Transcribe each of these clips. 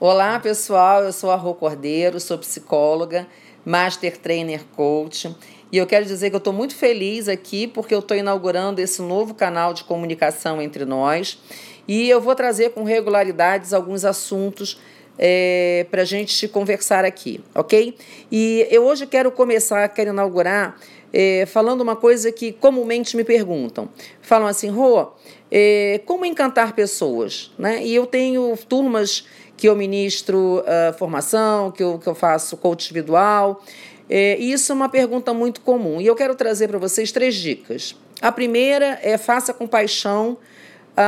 Olá, pessoal. Eu sou a Rô Cordeiro, sou psicóloga, Master Trainer Coach. E eu quero dizer que eu estou muito feliz aqui porque eu estou inaugurando esse novo canal de comunicação entre nós. E eu vou trazer com regularidades alguns assuntos é, para a gente conversar aqui, ok? E eu hoje quero começar, quero inaugurar é, falando uma coisa que comumente me perguntam. Falam assim, Rô, é, como encantar pessoas? Né? E eu tenho turmas que eu ministro uh, formação, que eu, que eu faço coach individual. É, e isso é uma pergunta muito comum. E eu quero trazer para vocês três dicas. A primeira é faça com paixão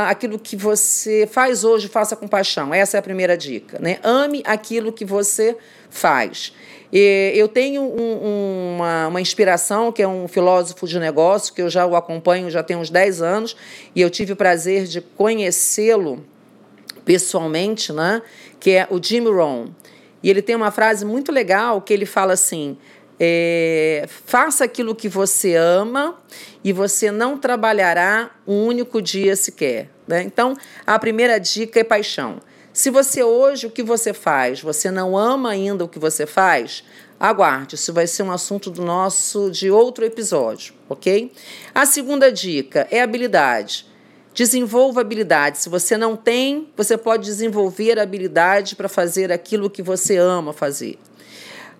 aquilo que você faz hoje, faça com paixão. Essa é a primeira dica. Né? Ame aquilo que você faz. E eu tenho um, uma, uma inspiração, que é um filósofo de negócio, que eu já o acompanho já tem uns 10 anos, e eu tive o prazer de conhecê-lo pessoalmente, né? que é o Jim Rohn. E ele tem uma frase muito legal que ele fala assim: é, faça aquilo que você ama e você não trabalhará um único dia sequer. Né? Então, a primeira dica é paixão. Se você hoje o que você faz, você não ama ainda o que você faz, aguarde, isso vai ser um assunto do nosso de outro episódio, ok? A segunda dica é habilidade. Desenvolva habilidade. Se você não tem, você pode desenvolver habilidade para fazer aquilo que você ama fazer.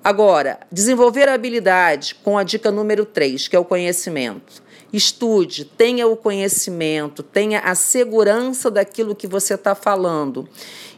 Agora, desenvolver a habilidade com a dica número 3, que é o conhecimento. Estude, tenha o conhecimento, tenha a segurança daquilo que você está falando.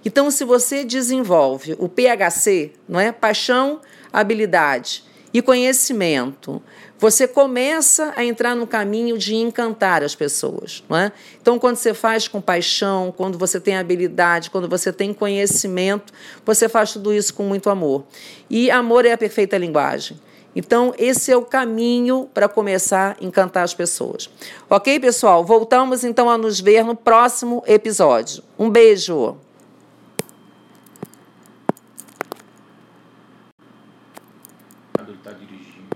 Então, se você desenvolve o PHC, não é? Paixão, habilidade e conhecimento, você começa a entrar no caminho de encantar as pessoas. Não é? Então, quando você faz com paixão, quando você tem habilidade, quando você tem conhecimento, você faz tudo isso com muito amor. E amor é a perfeita linguagem. Então, esse é o caminho para começar a encantar as pessoas. Ok, pessoal? Voltamos então a nos ver no próximo episódio. Um beijo! está dirigindo.